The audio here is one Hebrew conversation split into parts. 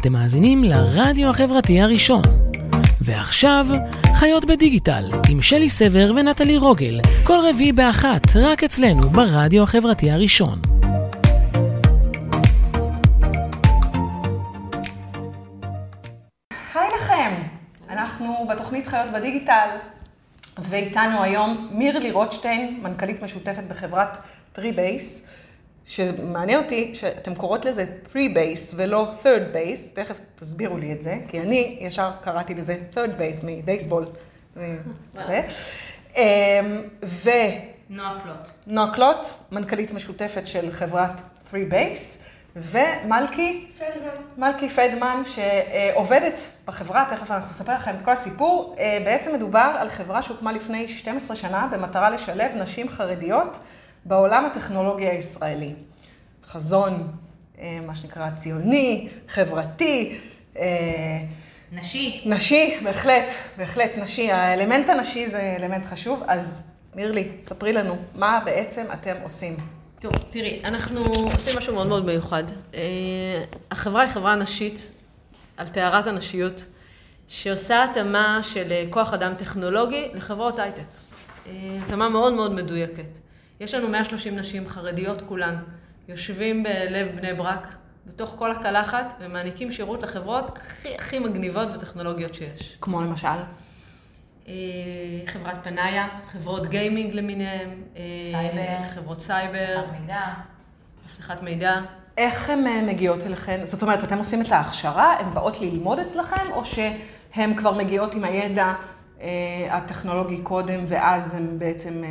אתם מאזינים לרדיו החברתי הראשון. ועכשיו, חיות בדיגיטל, עם שלי סבר ונטלי רוגל, כל רביעי באחת, רק אצלנו, ברדיו החברתי הראשון. היי לכם, אנחנו בתוכנית חיות בדיגיטל, ואיתנו היום מירלי רוטשטיין, מנכ"לית משותפת בחברת 3base, שמעניין אותי שאתם קוראות לזה Three-Base ולא Third Base, תכף תסבירו לי את זה, כי אני ישר קראתי לזה Third Base מבייסבול. זה. ו... נועה קלוט. נועה קלוט, מנכ"לית משותפת של חברת Three-Base, ומלכי פלדמן. מלכי פדמן, שעובדת בחברה, תכף אנחנו נספר לכם את כל הסיפור. בעצם מדובר על חברה שהוקמה לפני 12 שנה במטרה לשלב נשים חרדיות בעולם הטכנולוגי הישראלי. חזון, מה שנקרא ציוני, חברתי. נשי. נשי, בהחלט, בהחלט נשי. האלמנט הנשי זה אלמנט חשוב, אז מירלי, ספרי לנו, מה בעצם אתם עושים? טוב, תראי, אנחנו עושים משהו מאוד מאוד מיוחד. החברה היא חברה נשית, על טהרת הנשיות, שעושה התאמה של כוח אדם טכנולוגי לחברות הייטק. התאמה מאוד מאוד מדויקת. יש לנו 130 נשים חרדיות כולן, יושבים בלב בני ברק, בתוך כל הקלחת, ומעניקים שירות לחברות הכי הכי מגניבות וטכנולוגיות שיש. כמו למשל? חברת פאניה, חברות גיימינג למיניהם. סייבר. חברות סייבר. אבטחת מידע. אבטחת מידע. איך הן מגיעות אליכן? זאת אומרת, אתם עושים את ההכשרה, הן באות ללמוד אצלכם, או שהן כבר מגיעות עם הידע הטכנולוגי קודם, ואז הן בעצם...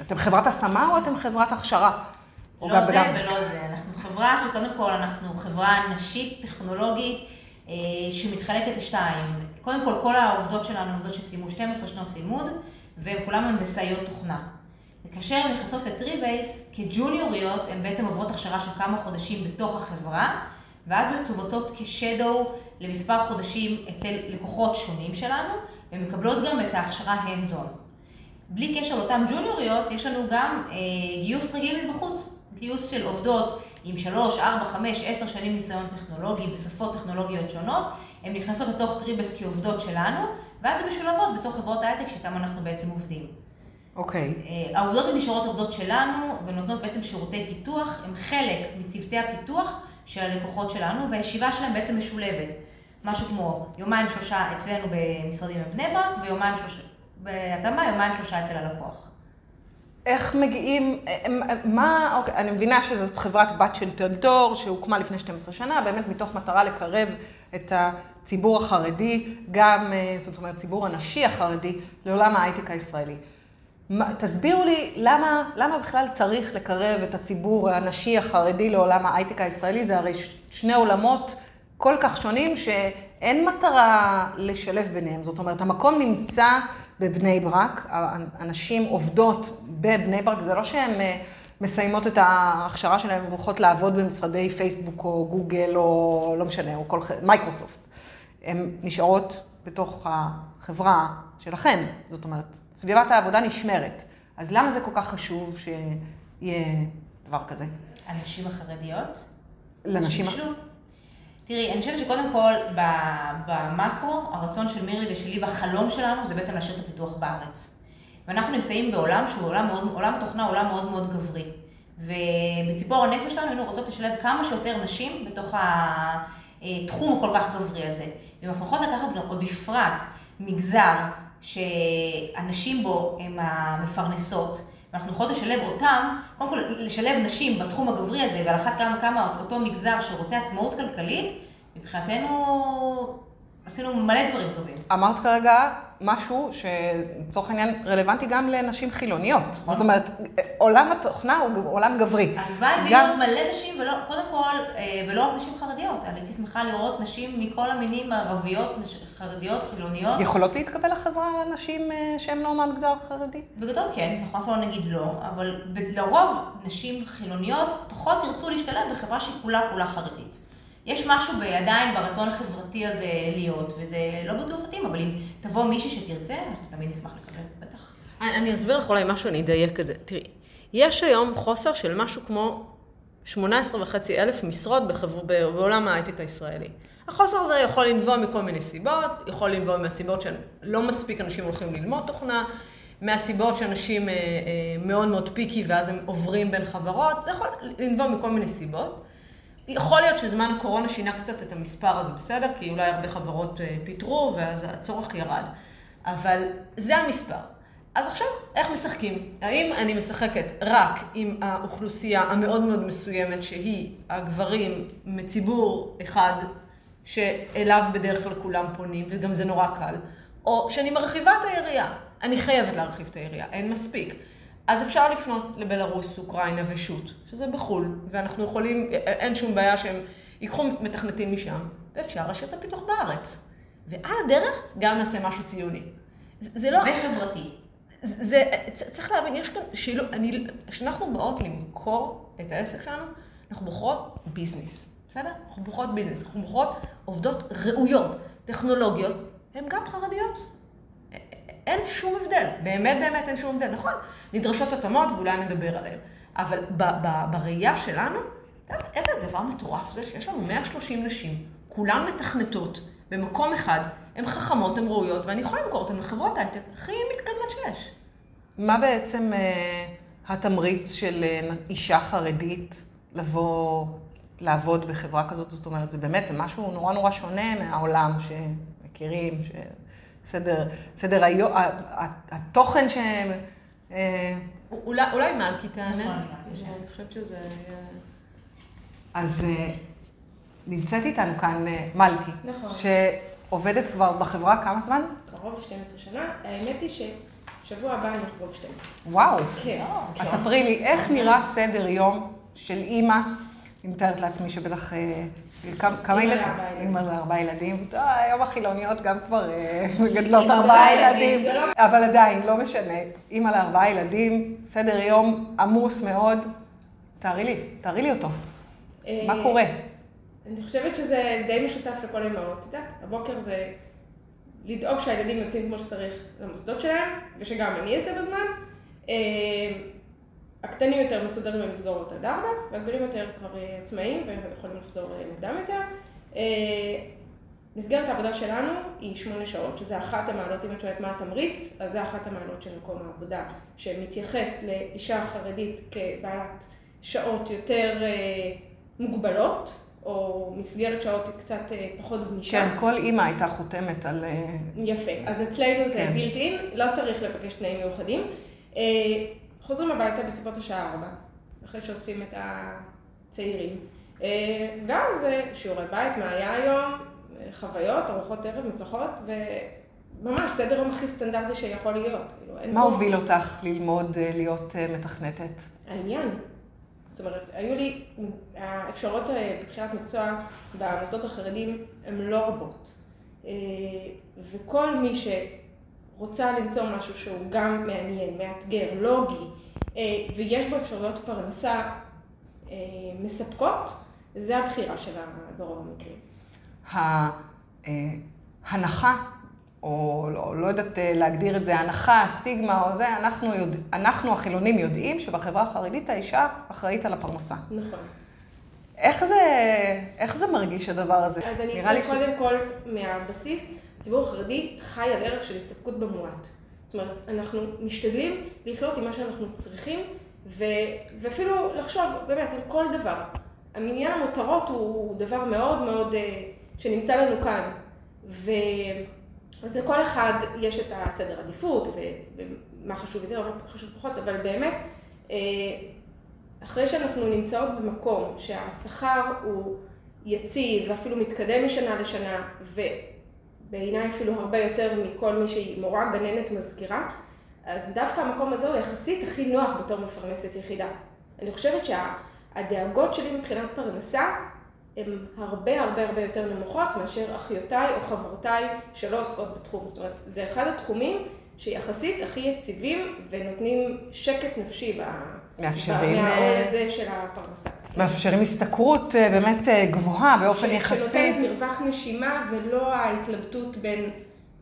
אתם חברת השמה או אתם חברת הכשרה? לא זה ולא זה. אנחנו חברה שקודם כל, אנחנו חברה נשית, טכנולוגית, שמתחלקת לשתיים. קודם כל, כל העובדות שלנו, עובדות שסיימו 12 שנות לימוד, והן כולן הנדסאיות תוכנה. וכאשר הן נכנסות לטריבייס, כג'וניוריות, הן בעצם עוברות הכשרה של כמה חודשים בתוך החברה, ואז מצוותות כשדו למספר חודשים אצל לקוחות שונים שלנו, ומקבלות גם את ההכשרה hands-on. בלי קשר לאותן ג'וניוריות, יש לנו גם אה, גיוס רגיל מבחוץ. גיוס של עובדות עם 3, 4, 5, 10 שנים ניסיון טכנולוגי בשפות טכנולוגיות שונות. הן נכנסות לתוך טריבס כעובדות שלנו, ואז הן משולבות בתוך חברות ההייטק שאיתן אנחנו בעצם עובדים. אוקיי. Okay. העובדות הן נשארות עובדות שלנו, ונותנות בעצם שירותי פיתוח, הן חלק מצוותי הפיתוח של הלקוחות שלנו, והישיבה שלהם בעצם משולבת. משהו כמו יומיים שלושה אצלנו במשרדים בבני ברק, ויומיים שלושה, בהתאמה, יומיים שלושה אצל הלקוח. איך מגיעים, מה, אוקיי, אני מבינה שזאת חברת בת של טלדור, שהוקמה לפני 12 שנה, באמת מתוך מטרה לקרב את הציבור החרדי, גם, זאת אומרת, ציבור הנשי החרדי, לעולם ההייטק הישראלי. תסבירו לי, למה, למה בכלל צריך לקרב את הציבור הנשי החרדי לעולם ההייטק הישראלי? זה הרי שני עולמות כל כך שונים שאין מטרה לשלב ביניהם. זאת אומרת, המקום נמצא בבני ברק, הנשים עובדות בבני ברק, זה לא שהן מסיימות את ההכשרה שלהן, הן הולכות לעבוד במשרדי פייסבוק או גוגל או לא משנה, או כל מייקרוסופט. הן נשארות בתוך החברה שלכם, זאת אומרת, סביבת העבודה נשמרת. אז למה זה כל כך חשוב שיהיה דבר כזה? הנשים החרדיות? לנשים... תראי, אני חושבת שקודם כל, במאקרו, הרצון של מירלי ושלי והחלום שלנו זה בעצם להשאיר את הפיתוח בארץ. ואנחנו נמצאים בעולם שהוא עולם מאוד, עולם התוכנה עולם מאוד מאוד גברי. ובציפור הנפש שלנו היינו רוצות לשלב כמה שיותר נשים בתוך התחום הכל כך גברי הזה. ואנחנו יכולות לקחת גם עוד בפרט מגזר שהנשים בו הן המפרנסות, ואנחנו יכולות לשלב אותם, קודם כל לשלב נשים בתחום הגברי הזה, ועל אחת כמה וכמה אותו מגזר שרוצה עצמאות כלכלית, מבחינתנו עשינו מלא דברים טובים. אמרת כרגע משהו שלצורך העניין רלוונטי גם לנשים חילוניות. זאת אומרת, עולם התוכנה הוא עולם גברי. הלוואי ויהיו עוד מלא נשים, קודם כל, ולא רק נשים חרדיות. אני הייתי שמחה לראות נשים מכל המינים ערביות, חרדיות, חילוניות. יכולות להתקבל לחברה נשים שהן לא מהמגזר החרדי? בגדול כן, אנחנו אף לא נגיד לא, אבל לרוב נשים חילוניות פחות ירצו להשתלב בחברה שהיא כולה כולה חרדית. יש משהו עדיין ברצון החברתי הזה להיות, וזה לא בטוח מתאים, אבל אם תבוא מישהי שתרצה, אנחנו תמיד נשמח לקבל, בטח. אני אסביר לך אולי משהו, אני אדייק את זה. תראי, יש היום חוסר של משהו כמו 18 וחצי אלף משרות בחבר... בעולם ההייטק הישראלי. החוסר הזה יכול לנבוע מכל מיני סיבות, יכול לנבוע מהסיבות שלא מספיק אנשים הולכים ללמוד תוכנה, מהסיבות שאנשים אה, אה, מאוד מאוד פיקי ואז הם עוברים בין חברות, זה יכול לנבוע מכל מיני סיבות. יכול להיות שזמן הקורונה שינה קצת את המספר הזה, בסדר? כי אולי הרבה חברות אה, פיטרו ואז הצורך ירד. אבל זה המספר. אז עכשיו, איך משחקים? האם אני משחקת רק עם האוכלוסייה המאוד מאוד מסוימת, שהיא הגברים מציבור אחד, שאליו בדרך כלל כולם פונים, וגם זה נורא קל, או שאני מרחיבה את היריעה. אני חייבת להרחיב את היריעה, אין מספיק. אז אפשר לפנות לבלארוס, אוקראינה ושות', שזה בחו"ל, ואנחנו יכולים, אין שום בעיה שהם ייקחו מתכנתים משם, ואפשר להשאיר את הפיתוח בארץ. ועל הדרך גם נעשה משהו ציוני. זה, זה לא... וחברתי. זה, צריך להבין, יש כאן שילוב, כשאנחנו באות למכור את העסק שלנו, אנחנו בוחרות ביזנס, בסדר? אנחנו בוחרות ביזנס, אנחנו בוחרות עובדות ראויות, טכנולוגיות, הן גם חרדיות. אין שום הבדל, באמת באמת אין שום הבדל, נכון? נדרשות התאמות ואולי נדבר עליהן, אבל ב- ב- בראייה שלנו, איזה דבר מטורף זה שיש לנו 130 נשים, כולן מתכנתות במקום אחד, הן חכמות, הן ראויות, ואני יכולה למכור אותן לחברות הייטק הכי מתקדמות שיש. מה בעצם אה, התמריץ של אה, אישה חרדית לבוא לעבוד בחברה כזאת? זאת אומרת, זה באמת, זה משהו נורא נורא שונה מהעולם שמכירים, סדר, סדר היום, התוכן שהם... אה, אולי, אולי מלכי תענה. נכון, אני חושבת שזה... אז אה, נמצאת איתנו כאן אה, מלכי. נכון. שעובדת כבר בחברה כמה זמן? קרוב ל-12 שנה. האמת היא ששבוע הבא אני אחגוג 12. וואו. כן. אז ספרי לי, איך נראה סדר יום של אימא? אני מתארת לעצמי שבטח כמה ילדים? אימא לארבעה ילדים. היום החילוניות גם כבר אה, מגדלות ארבעה ילדים. אבל עדיין, לא משנה. אימא לארבעה ילדים, סדר יום עמוס מאוד. תארי לי, תארי לי אותו. מה אה, קורה? אני חושבת שזה די משותף לכל אמהות. את יודעת, הבוקר זה לדאוג שהילדים יוצאים כמו שצריך למוסדות שלהם, ושגם אני אצא בזמן. הקטנים יותר מסודרים במסגרות עד ארבע, והגדולים יותר כבר אה, עצמאים ויכולים לחזור אה, מוקדם יותר. אה, מסגרת העבודה שלנו היא שמונה שעות, שזה אחת המעלות, אם את שואלת מה התמריץ, אז זה אחת המעלות של מקום העבודה, שמתייחס לאישה חרדית כבעלת שעות יותר מוגבלות, או מסגרת שעות קצת פחות גמישה. כן, כל אימא הייתה חותמת על... יפה, אז אצלנו זה בילט כן. אין, לא צריך לבקש תנאים מיוחדים. חוזרים הביתה בסביבות השעה 4, אחרי שאוספים את הצעירים. אה, ואז שיעורי בית, מה היה היום, חוויות, ארוחות ערב, מקלחות, וממש סדר יום הכי סטנדרטי שיכול להיות. כאילו, מה הוביל אותך ללמוד אה, להיות אה, מתכנתת? העניין. זאת אומרת, היו לי, האפשרויות בבחירת מקצוע במוסדות החרדים הן לא רבות. וכל מי ש... רוצה למצוא משהו שהוא גם מעניין, מאתגר, לוגי, אה, ויש בו אפשרויות פרנסה אה, מספקות, זה הבחירה שלה ברוב המקרים. ההנחה, או לא, לא יודעת אה, להגדיר את זה, הנחה, סטיגמה או זה, אנחנו, יודע, אנחנו החילונים יודעים שבחברה החרדית האישה אחראית על הפרנסה. נכון. איך זה, איך זה מרגיש הדבר הזה? אז אני אצא קודם ש... כל מהבסיס. הציבור החרדי חי על ערך של הסתפקות במועט. זאת אומרת, אנחנו משתדלים לחיות עם מה שאנחנו צריכים, ו... ואפילו לחשוב באמת על כל דבר. המניין המותרות הוא דבר מאוד מאוד אה, שנמצא לנו כאן. ו... אז לכל אחד יש את הסדר עדיפות, ו... ומה חשוב יותר ומה חשוב פחות, אבל באמת, אה, אחרי שאנחנו נמצאות במקום שהשכר הוא יציב ואפילו מתקדם משנה לשנה, ו... בעיניי אפילו הרבה יותר מכל מי שהיא מורה, גננת, מזכירה, אז דווקא המקום הזה הוא יחסית הכי נוח בתור מפרנסת יחידה. אני חושבת שהדאגות שלי מבחינת פרנסה הן הרבה הרבה הרבה יותר נמוכות מאשר אחיותיי או חברותיי שלא עוסקות בתחום. זאת אומרת, זה אחד התחומים שיחסית הכי יציבים ונותנים שקט נפשי מאפשרים... מהעול הזה של הפרנסה. מאפשרים השתכרות אה, באמת אה, גבוהה באופן יחסי. שנותנת מרווח נשימה ולא ההתלבטות בין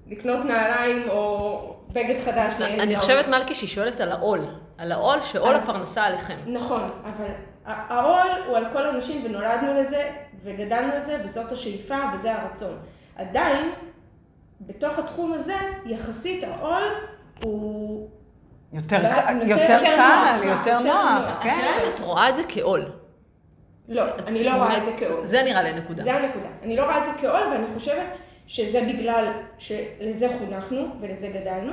לקנות נעליים או בגד חדש. אני חושבת, מלכי, שהיא שואלת על העול. על העול שעול הפרנסה עליכם. נכון, אבל העול הוא על כל הנשים ונולדנו לזה וגדלנו לזה וזאת השאיפה וזה הרצון. עדיין, בתוך התחום הזה, יחסית העול הוא... יותר יותר- קל, יותר. נוח, כן. השאלה אם את רואה את זה כעול. לא, אני לא רואה את זה כעול. זה נראה לי נקודה. זה הנקודה. אני לא רואה את זה כעול, ואני חושבת שזה בגלל שלזה חונכנו ולזה גדלנו.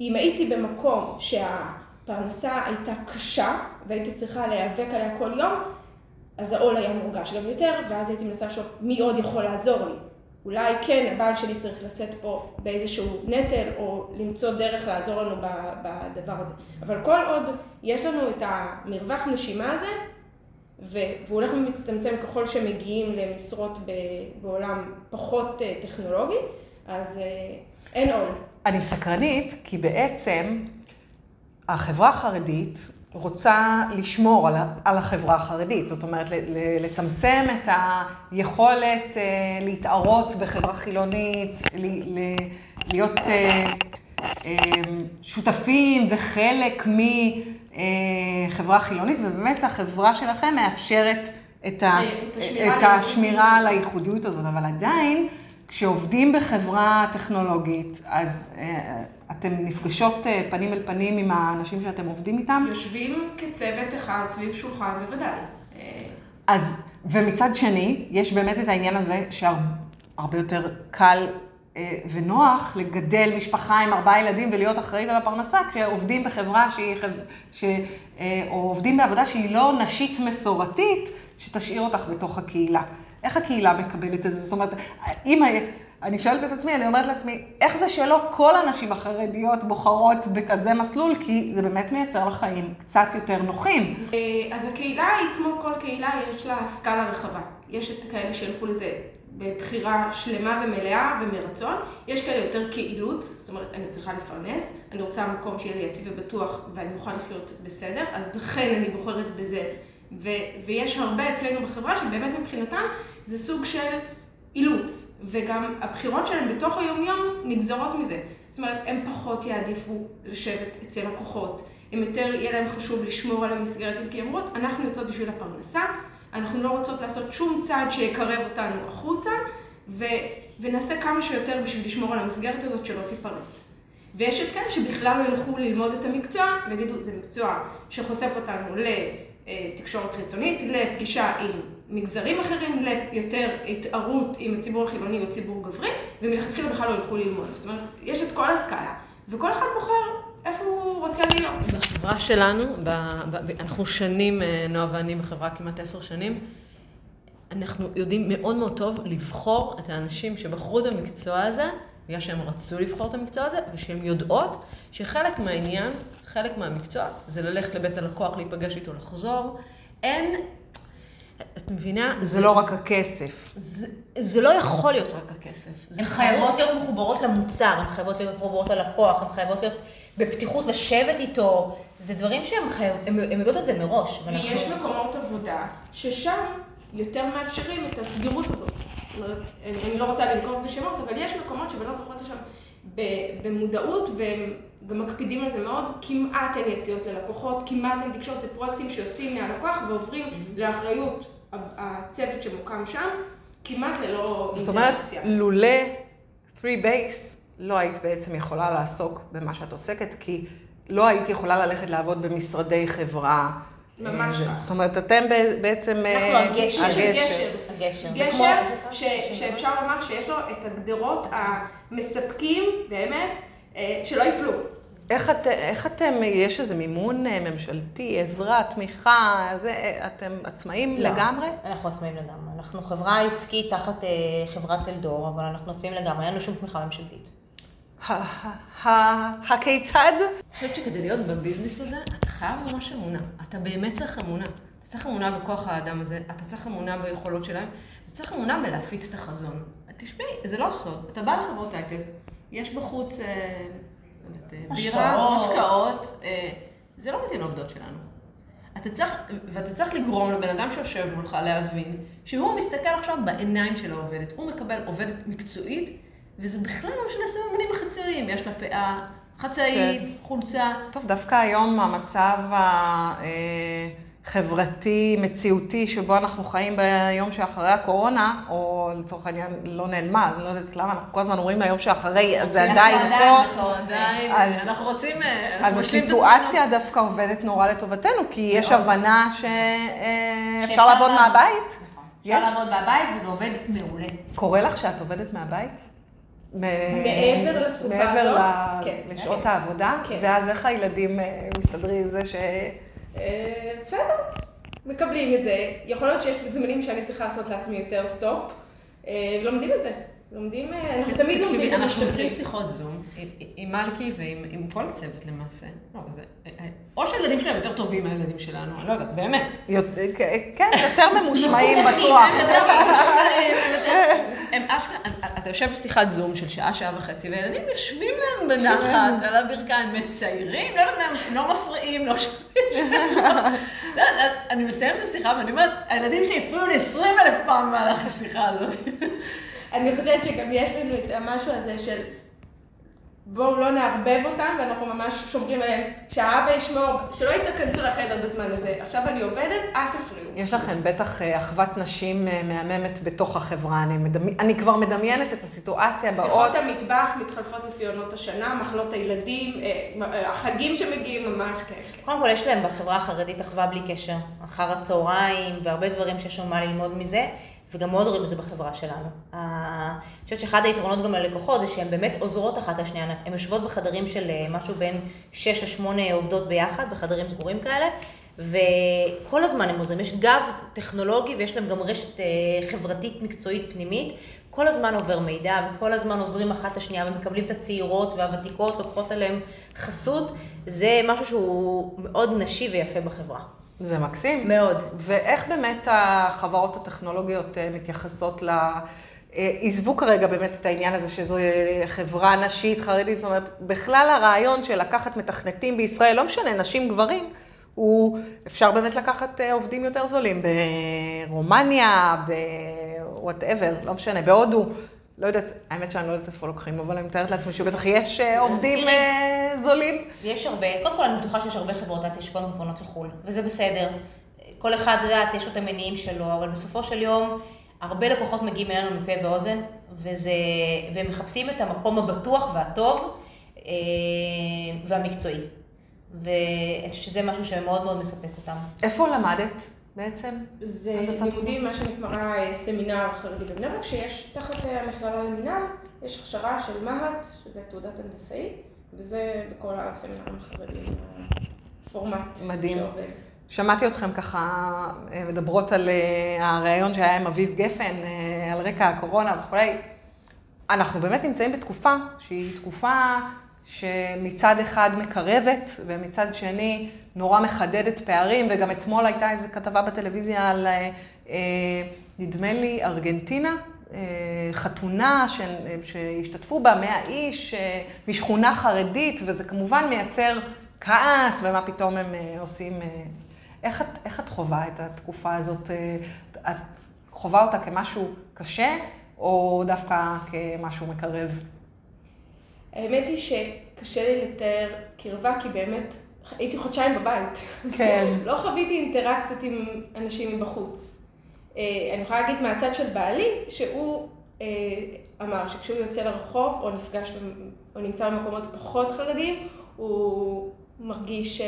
אם הייתי במקום שהפרנסה הייתה קשה והייתי צריכה להיאבק עליה כל יום, אז העול היה מורגש גם יותר, ואז הייתי מנסה לחשוב מי עוד יכול לעזור לי. אולי כן, הבעל שלי צריך לשאת פה באיזשהו נטל, או למצוא דרך לעזור לנו בדבר הזה. אבל כל עוד יש לנו את המרווח נשימה הזה, והוא הולך ומצטמצם ככל שמגיעים למשרות בעולם פחות אה, טכנולוגי, אז אה, אין עול. אני סקרנית, כי בעצם החברה החרדית רוצה לשמור על, החברה החרדית. זאת אומרת, לצמצם את היכולת אה, להתערות בחברה חילונית, להיות שותפים וחלק מחברה חילונית, ובאמת החברה שלכם מאפשרת את, ה, את השמירה על הייחודיות. הזאת, אבל עדיין, כשעובדים בחברה טכנולוגית, אז אה, אתם נפגשות אה, פנים אל פנים עם האנשים שאתם עובדים איתם, יושבים כצוות אחד סביב שולחן, בוודאי. אה, אז, ומצד שני, יש באמת את העניין הזה שהרבה יותר קל אה, ונוח לגדל משפחה עם ארבעה ילדים ולהיות אחראית על הפרנסה, כשעובדים בחברה שהיא, ש, אה, או עובדים בעבודה שהיא לא נשית מסורתית, שתשאיר אותך בתוך הקהילה. איך הקהילה מקבלת את זה? זאת אומרת, אם... אני שואלת את עצמי, אני אומרת לעצמי, איך זה שלא כל הנשים החרדיות בוחרות בכזה מסלול, כי זה באמת מייצר לך חיים קצת יותר נוחים. אה, אז הקהילה היא כמו כל קהילה, יש לה סקאלה רחבה. יש את כאלה שילכו לזה בבחירה שלמה ומלאה ומרצון. יש כאלה יותר כאילוץ, זאת אומרת, אני צריכה לפרנס, אני רוצה מקום שיהיה לי יציב ובטוח ואני אוכל לחיות בסדר, אז לכן אני בוחרת בזה. ו- ויש הרבה אצלנו בחברה שבאמת מבחינתם זה סוג של אילוץ, וגם הבחירות שלהם בתוך היומיום נגזרות מזה. זאת אומרת, הם פחות יעדיפו לשבת אצל לקוחות, הם יותר, יהיה להם חשוב לשמור על המסגרת, כי הן אומרות, אנחנו יוצאות בשביל הפרנסה, אנחנו לא רוצות לעשות שום צעד שיקרב אותנו החוצה, ו- ונעשה כמה שיותר בשביל לשמור על המסגרת הזאת שלא תיפרץ. ויש את כאלה שבכלל לא ילכו ללמוד את המקצוע, ויגידו, זה מקצוע שחושף אותנו לתקשורת חיצונית, לפגישה עם מגזרים אחרים, ליותר התערות עם הציבור החילוני או ציבור גברי, ומלכתחילה בכלל לא ילכו ללמוד. זאת אומרת, יש את כל הסקאלה, וכל אחד בוחר איפה הוא רוצה להיות. בחברה שלנו, ב, ב, אנחנו שנים, אה, נועה ואני בחברה כמעט עשר שנים, אנחנו יודעים מאוד מאוד טוב לבחור את האנשים שבחרו את המקצוע הזה, בגלל שהם רצו לבחור את המקצוע הזה, ושהן יודעות שחלק מהעניין, חלק מהמקצוע, זה ללכת לבית הלקוח, להיפגש איתו, לחזור. אין, את מבינה? זה לא רק הכסף. זה, זה לא יכול להיות רק הכסף. זה הן חייב- חייבות להיות מחוברות למוצר, הן חייבות להיות מחוברות ללקוח, הן חייבות להיות בפתיחות לשבת איתו. זה דברים שהן חייב, הן הן יודעות את זה מראש. ואנחנו- ויש מקומות עבודה ששם יותר מאפשרים את הסגירות הזאת. אני אני לא רוצה לנקוב בשמות, אבל יש מקומות שבנות הולכות לשם במודעות, והם גם מקפידים על זה מאוד, כמעט אין יציאות ללקוחות, כמעט אין תקשורת, זה פרויקטים שיוצאים מהלקוח ועוברים לאחריות ה- הצוות שמוקם שם, כמעט ללא זאת אומרת. לולא 3 base, לא היית בעצם יכולה לעסוק במה שאת עוסקת, כי לא היית יכולה ללכת לעבוד במשרדי חברה. ממש אה, כך. זאת אומרת, אתם בעצם... אה, אנחנו הגשר. הגשר. הגשר. גשר שאפשר לומר שיש לו את הגדרות המספקים, באמת, אה, שלא ייפלו. איך, את, איך אתם, יש איזה מימון ממשלתי, עזרה, תמיכה, זה, אתם עצמאים לא, לגמרי? אנחנו עצמאים לגמרי. אנחנו חברה עסקית תחת חברת אלדור, אבל אנחנו עצמאים לגמרי, אין לנו שום תמיכה ממשלתית. הכיצד? אני חושבת שכדי להיות בביזנס הזה, אתה חייב ממש אמונה. אתה באמת צריך אמונה. אתה צריך אמונה בכוח האדם הזה, אתה צריך אמונה ביכולות שלהם, אתה צריך אמונה בלהפיץ את החזון. תשמעי, זה לא סוד. אתה בא לחברות הייטק, יש בחוץ, אה, לא אה, בירה. משקאות, אה, זה לא מתאים לעובדות שלנו. אתה צריך, ואתה צריך לגרום לבן אדם שיושב מולך להבין שהוא מסתכל עכשיו בעיניים של העובדת. הוא מקבל עובדת מקצועית, וזה בכלל לא משנה סממנים החיצוניים. יש לה פאה, חצאית, חולצה. טוב, דווקא היום המצב חברתי, מציאותי, שבו אנחנו חיים ביום שאחרי הקורונה, או לצורך העניין לא נעלמה, אני לא יודעת למה, אנחנו כל הזמן אומרים היום שאחרי, אז זה עדיין פה. עדיין, אז- אנחנו רוצים... אה, אז הסיטואציה דווקא עובדת נורא לטובתנו, כי יש מאוד. הבנה שאפשר שאפשר לעבוד. מהבית. נכון. אפשר לעבוד מהבית וזה עובד מעולה. קורה לך שאת עובדת מהבית? מעבר לתקופה מעבר הזאת? ל- כן. לשעות העבודה? כן. ואז איך הילדים אה, מסתדרים עם זה ש... אה, בסדר, מקבלים את זה. יכול להיות שיש זמנים שאני צריכה לעשות לעצמי יותר סטופ. אה, ולומדים את זה. לומדים, אה, אנחנו תמיד לומדים תקשיבי, אנחנו עושים. שיחות זום עם- מלכי ועם עם כל הצוות למעשה. לא, זה... או שהילדים שלהם יותר טובים מהילדים שלנו, אני לא יודעת, באמת. כן, יותר ממושמעים בטוח. הם אשכרה, אתה יושב בשיחת זום של שעה, שעה וחצי, והילדים יושבים להם בנחת על הברכיים, מציירים, לא יודעת לא מפריעים, לא שומעים. לא, אני מסיימת את השיחה ואני אומרת, הילדים שלי הפריעו לי 20 אלף פעם במהלך השיחה הזאת. אני חושבת שגם יש לנו את המשהו הזה של בואו לא נערבב אותם, ואנחנו ממש שומרים עליהם, שהאבא ישמור, שלא יתכנסו לחדר בזמן הזה. עכשיו אני עובדת, אל תפריעו. יש לכם בטח אה, אחוות נשים אה, מהממת בתוך החברה. אני, מדמי... אני כבר מדמיינת את הסיטואציה באות. שיחות המטבח מתחלפות לפי עונות השנה, מחלות הילדים, אה, החגים שמגיעים ממש כן. קודם כל, יש להם בחברה החרדית אחווה בלי קשר. אחר הצהריים, והרבה דברים שיש לנו מה ללמוד מזה, וגם מאוד רואים את זה בחברה שלנו. ה- אני חושבת שאחד היתרונות גם ללקוחות זה שהן באמת עוזרות אחת לשנייה. הן יושבות בחדרים של אה, משהו בין 6 ל-8 עובדות ביחד, בחדרים סגורים כאלה, וכל הזמן הם עוזרים. יש גב טכנולוגי ויש להם גם רשת אה, חברתית מקצועית פנימית. כל הזמן עובר מידע וכל הזמן עוזרים אחת לשנייה ומקבלים את הצעירות והוותיקות, לוקחות עליהם חסות. זה משהו שהוא מאוד נשי ויפה בחברה. זה מקסים. מאוד. ואיך באמת החברות הטכנולוגיות אה, מתייחסות ל... אה, עזבו כרגע באמת את העניין הזה שזו אה, חברה נשית, חרדית, זאת אומרת, בכלל הרעיון של לקחת מתכנתים בישראל, לא משנה, נשים, גברים, הוא, אפשר באמת לקחת עובדים יותר זולים ברומניה, בוואטאבר, לא משנה, בהודו. לא יודעת, האמת שאני לא יודעת איפה לוקחים, אבל אני מתארת לעצמי שבטח יש אה, עובדים. אה, זולים. יש הרבה, קודם כל אני בטוחה שיש הרבה חברות שכל הזמן פונות לחו"ל, וזה בסדר. כל אחד, את יודעת, יש לו את המניעים שלו, אבל בסופו של יום, הרבה לקוחות מגיעים אלינו מפה ואוזן, וזה, והם מחפשים את המקום הבטוח והטוב אה, והמקצועי. ואני חושבת שזה משהו שמאוד מאוד מספק אותם. איפה למדת בעצם? זה לימודים, מה שנקרא אה, סמינר חרדי בבני ברק, שיש תחת אה, המכללה למינהל, יש הכשרה של מה"ט, שזה תעודת הנדסאי, וזה בכל הסמינרים החרדיים, הפורמט מדהים. שעובד. שמעתי אתכם ככה אה, מדברות על הריאיון שהיה עם אביב גפן, על רקע הקורונה וכולי. אנחנו באמת נמצאים בתקופה שהיא תקופה שמצד אחד מקרבת, ומצד שני נורא מחדדת פערים, וגם אתמול הייתה איזו כתבה בטלוויזיה על, אה, אה, נדמה לי, ארגנטינה, אה, חתונה ש- שהשתתפו בה 100 איש משכונה חרדית, וזה כמובן מייצר כעס, ומה פתאום הם עושים. איך את, איך את חווה את התקופה הזאת? את חווה אותה כמשהו קשה, או דווקא כמשהו מקרב? האמת היא שקשה לי לתאר קרבה, כי באמת הייתי חודשיים בבית. כן. לא חוויתי אינטראקציות עם אנשים מבחוץ. אה, אני יכולה להגיד מהצד של בעלי, שהוא אה, אמר שכשהוא יוצא לרחוב, או נפגש, או נמצא במקומות פחות חרדיים, הוא מרגיש אה,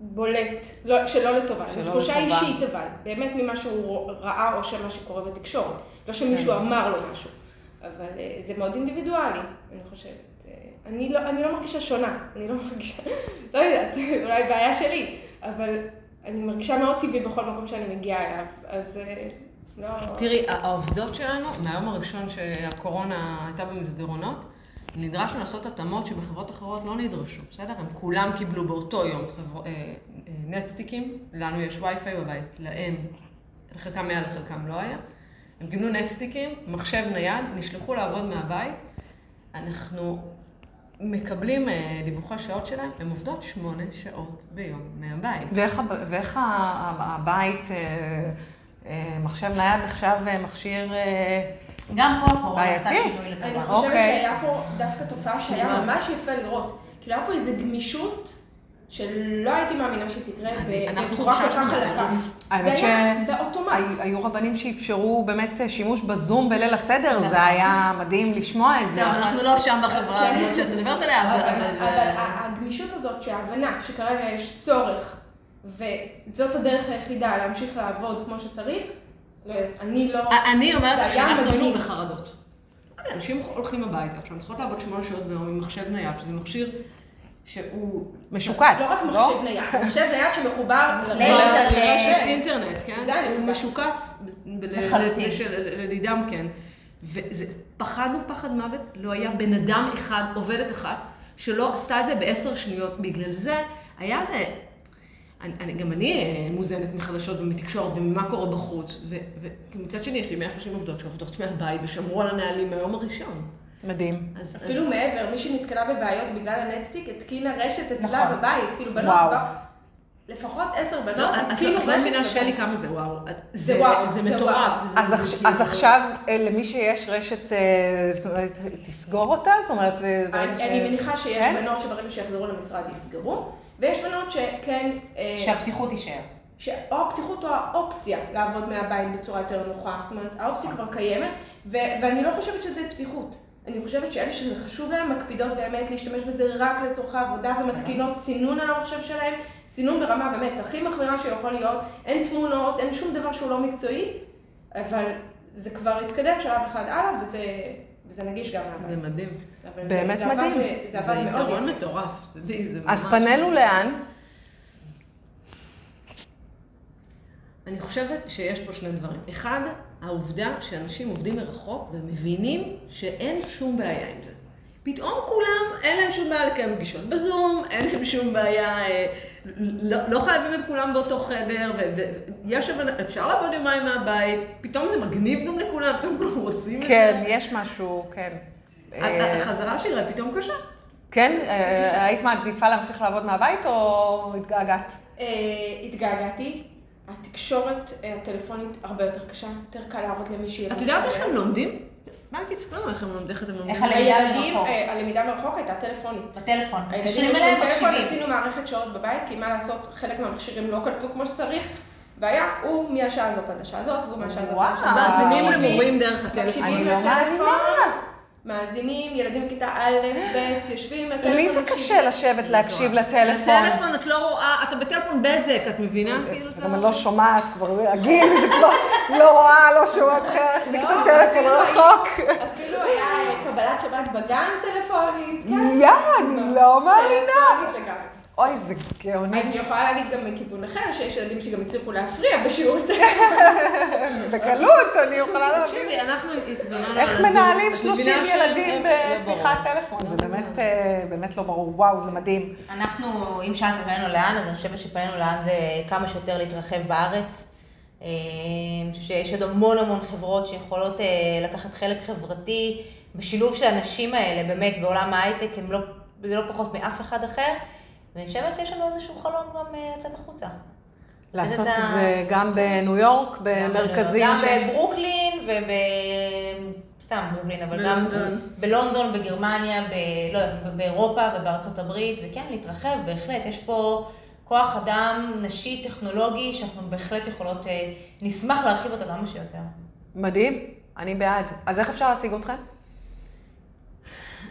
בולט, לא, שלא לטובה. שלא תחושה לטובה. אישית אבל, באמת ממה שהוא ראה או שמה שקורה בתקשורת. לא שמישהו כן. אמר לו משהו. אבל אה, זה מאוד אינדיבידואלי, אני חושבת. אה, אני לא, אני לא מרגישה שונה, אני לא מרגישה, לא יודעת, אולי בעיה שלי, אבל אני מרגישה מאוד טבעי בכל מקום שאני מגיעה אליו, אז אה, לא... תראי, העובדות שלנו, מהיום הראשון שהקורונה הייתה במסדרונות, נדרשנו לעשות התאמות שבחברות אחרות לא נדרשו, בסדר? הם כולם קיבלו באותו יום חבר... נטסטיקים, לנו יש וי-פיי בבית, להם, לחלקם היה, לחלקם לא היה. הם קיבלו נטסטיקים, מחשב נייד, נשלחו לעבוד מהבית. אנחנו מקבלים אה, דיווחי שעות שלהם, הן עובדות שמונה שעות ביום מהבית. ואיך, הב- ואיך הבית, אה, אה, מחשב נייד נחשב אה, מכשיר... גם פה הקורונה עשתה בעייתי. שינוי אני לטובה. חושבת אוקיי. שהיה פה דווקא תופעה שהיה. ממש יפה לראות. כאילו היה פה איזו גמישות שלא הייתי מאמינה שהיא תקרה אני- ב- אנחנו בצורה כל כך חלקה. האמת זה היה באוטומט. הי- היו רבנים שאפשרו באמת שימוש בזום בליל הסדר, זה היה מדהים לשמוע את זה. אנחנו לא שם בחברה כן. הזאת שאת מדברת עליה, אבל- אבל אבל זה... ה- הגמישות הזאת, שההבנה שכרגע יש צורך, וזאת הדרך היחידה להמשיך לעבוד כמו שצריך, לא יודעת, אני לא... אני אומרת לך שאנחנו היינו. בחרדות. אנשים הולכים הביתה, עכשיו, צריכות לעבוד שמונה שעות ביום עם מחשב נייד, שזה מכשיר שהוא... משוקץ, לא רק לא? מחשב נייד, מחשב נייד שמחובר לאינטרנט. לרשת אינטרנט, כן? זה. הוא משוקץ ב- ל- לחלוטין. ל- לדידם, כן. ופחדנו פחד מוות, לא היה בן אדם אחד, עובדת אחת, שלא עשתה את זה בעשר שניות. בגלל זה היה זה... אני, אני, גם אני אה, מוזנת מחדשות ומתקשורת וממה קורה בחוץ, ו- ומצד שני יש לי 130 עובדות שעובדות מהבית ושמרו על הנהלים מהיום הראשון. מדהים. אז, אפילו מעבר, מי שנתקלה בבעיות בגלל הנטסטיק, התקינה רשת אצלה נכון. בבית, כאילו בנות, וואו. כבר- לפחות עשר לא, בנות את את התקינו לא רשת מבינה, בבית. שלי, כמה זה וואו. את- זה וואו, זה מטורף. אז כאילו- אז עכשיו, אה, למי שיש רשת, אה, זאת אומרת, תסגור אותה? זאת אומרת, אה, אני מניחה שיש כן? בנות שברגע שיחזרו למשרד יסגרו, ויש בנות שכן, שהפתיחות תישאר. או הפתיחות או האופציה לעבוד מהבית בצורה יותר נוחה. זאת אומרת, האופציה כבר קיימת, ו- ואני לא חושבת שזה פתיחות. אני חושבת שאלה שזה חשוב להם, מקפידות באמת להשתמש בזה רק לצורכי עבודה ומתקינות סינון על המחשב שלהם, סינון ברמה באמת הכי מחמירה שיכול להיות, אין תמונות, אין שום דבר שהוא לא מקצועי, אבל זה כבר התקדם שלב אחד הלאה, וזה, וזה נגיש גם זה מהבית. מדהים. באמת זה, זה מדהים. עבד, זה זה עבד מאוד יתרון יפה. מטורף, תדעי, זה אז ממש- פנינו לאן? אני חושבת שיש פה שני דברים. אחד, העובדה שאנשים עובדים מרחוק ומבינים שאין שום בעיה עם זה. פתאום כולם, אין להם שום בעיה לקיים פגישות בזום, אין להם שום בעיה, אה, לא, לא חייבים את כולם באותו חדר, ויש אפשר לעבוד יומיים מהבית, פתאום זה מגניב גם לכולם, פתאום כולם רוצים את זה. כן, יש משהו, כן. אה, החזרה שירה פתאום קשה. כן? אה, היית מעדיפה להמשיך לעבוד מהבית או התגעגעת? התגעגעתי. התקשורת אה, הטלפונית הרבה יותר קשה, יותר קל להראות למישהי. את יודעת איך הם לומדים? מה אני תספרו איך הם לומדים, איך אתם לומדים? איך הלמידה הילדים, מרחוק? אה, הלמידה מרחוק הייתה טלפונית. בטלפון. מתקשרים אליהם, מקשיבים. עשינו מערכת שעות בבית, כי מה לעשות, חלק מהמכשירים לא קלטו כמו שצריך, והיה הוא מהשעה הזאת עד השעה הזאת, והוא מהשעה הזאת עד השעה הזאת. וואו. מאזינים למורים דרך הטלפון. מקשיבים לא לטלפון. מאזינים, ילדים בכיתה א', ב', יושבים לטלפון. לי זה. קשה לשבת להקשיב לטלפון. בטלפון את לא רואה, אתה בטלפון בזק, את מבינה? כאילו אתה... גם אני לא שומעת, כבר הגיל, זה כבר לא רואה, לא שומעת, להחזיק את לא, הטלפון אפילו רחוק. אפילו היה קבלת שבת בגן טלפונית. כן. יא, אני לא מאמינה. אוי, זה גאוני. אני יכולה להגיד גם מכיוון אחר, שיש ילדים שגם הצליחו להפריע בשיעור. בקלות, אני יכולה להבין. תקשיבי, אנחנו התלוננו איך. מנהלים את 30 מבינה שהם- ילדים הם- לא בשיחת ברור. טלפון? זה באמת, אה, באמת לא ברור. וואו, זה מדהים. אנחנו, אם שאלת פנינו לאן, אז אני חושבת שפנינו לאן זה כמה שיותר להתרחב בארץ. אה, שיש עוד המון המון חברות שיכולות אה, לקחת חלק חברתי בשילוב של הנשים האלה, באמת, בעולם ההייטק, הם לא, זה לא פחות מאף אחד אחר. ואני חושבת שיש לנו איזשהו חלום גם אה, לצאת החוצה. לעשות את זה גם בניו יורק, במרכזים גם. בברוקלין וב... סתם ברוקלין, אבל גם בלונדון. בגרמניה. לא באירופה ובארצות הברית, וכן, להתרחב, בהחלט. יש פה כוח אדם נשי, טכנולוגי, שאנחנו בהחלט יכולות, אה, נשמח להרחיב אותו כמה שיותר. מדהים, אני בעד. אז איך אפשר להשיג אתכם?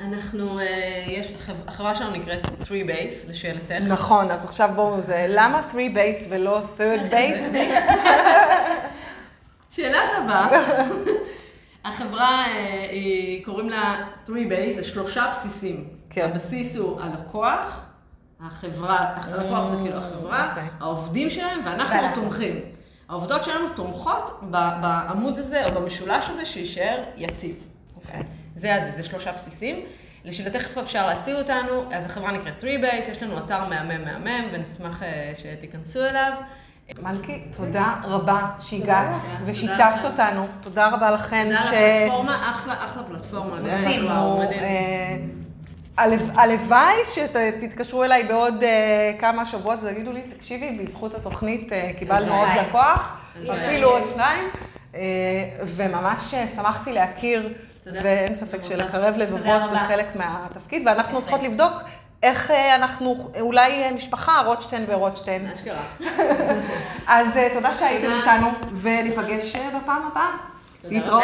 אנחנו, אה, יש, החב- החברה שלנו נקראת 3Base, לשאלתך. נכון, אז עכשיו בואו, זה למה 3 base ולא 3rd base? שאלה טובה. החברה, אה, היא, קוראים לה 3Base, זה שלושה בסיסים. כן. הבסיס הוא הלקוח, החברה, הלקוח זה כאילו החברה, אוקיי. העובדים שלהם ואנחנו ואנחנו. התומכים. העובדות שלנו תומכות בעמוד הזה או במשולש הזה שיישאר יציב. אוקיי. זה הזה, זה שלושה בסיסים. לשאלתך איפה אפשר להשיג אותנו, אז החברה נקראת 3Base, יש לנו אתר מהמם מהמם, ונשמח אה, שתיכנסו אליו. מלכי, תודה רבה שהגעת. ושיתפת אותנו. תודה רבה לכן. תודה ש- הפלטפורמה, אחלה, אחלה פלטפורמה. מקסים. אנחנו, מדהים. אה, הלו- הלוואי שתתקשרו אליי בעוד אה, כמה שבועות ותגידו לי, תקשיבי, בזכות התוכנית אה, קיבלנו עוד. לקוח. אפילו עוד שניים, אה, וממש אה, שמחתי להכיר. ואין ספק שלקרב לבבות זה. חלק מהתפקיד, ואנחנו. צריכות לבדוק איך אה, אנחנו, אולי אה, משפחה, רוטשטיין ורוטשטיין. אשכרה. אז אה, תודה שהייתם. איתנו, וניפגש בפעם הבאה. להתראות.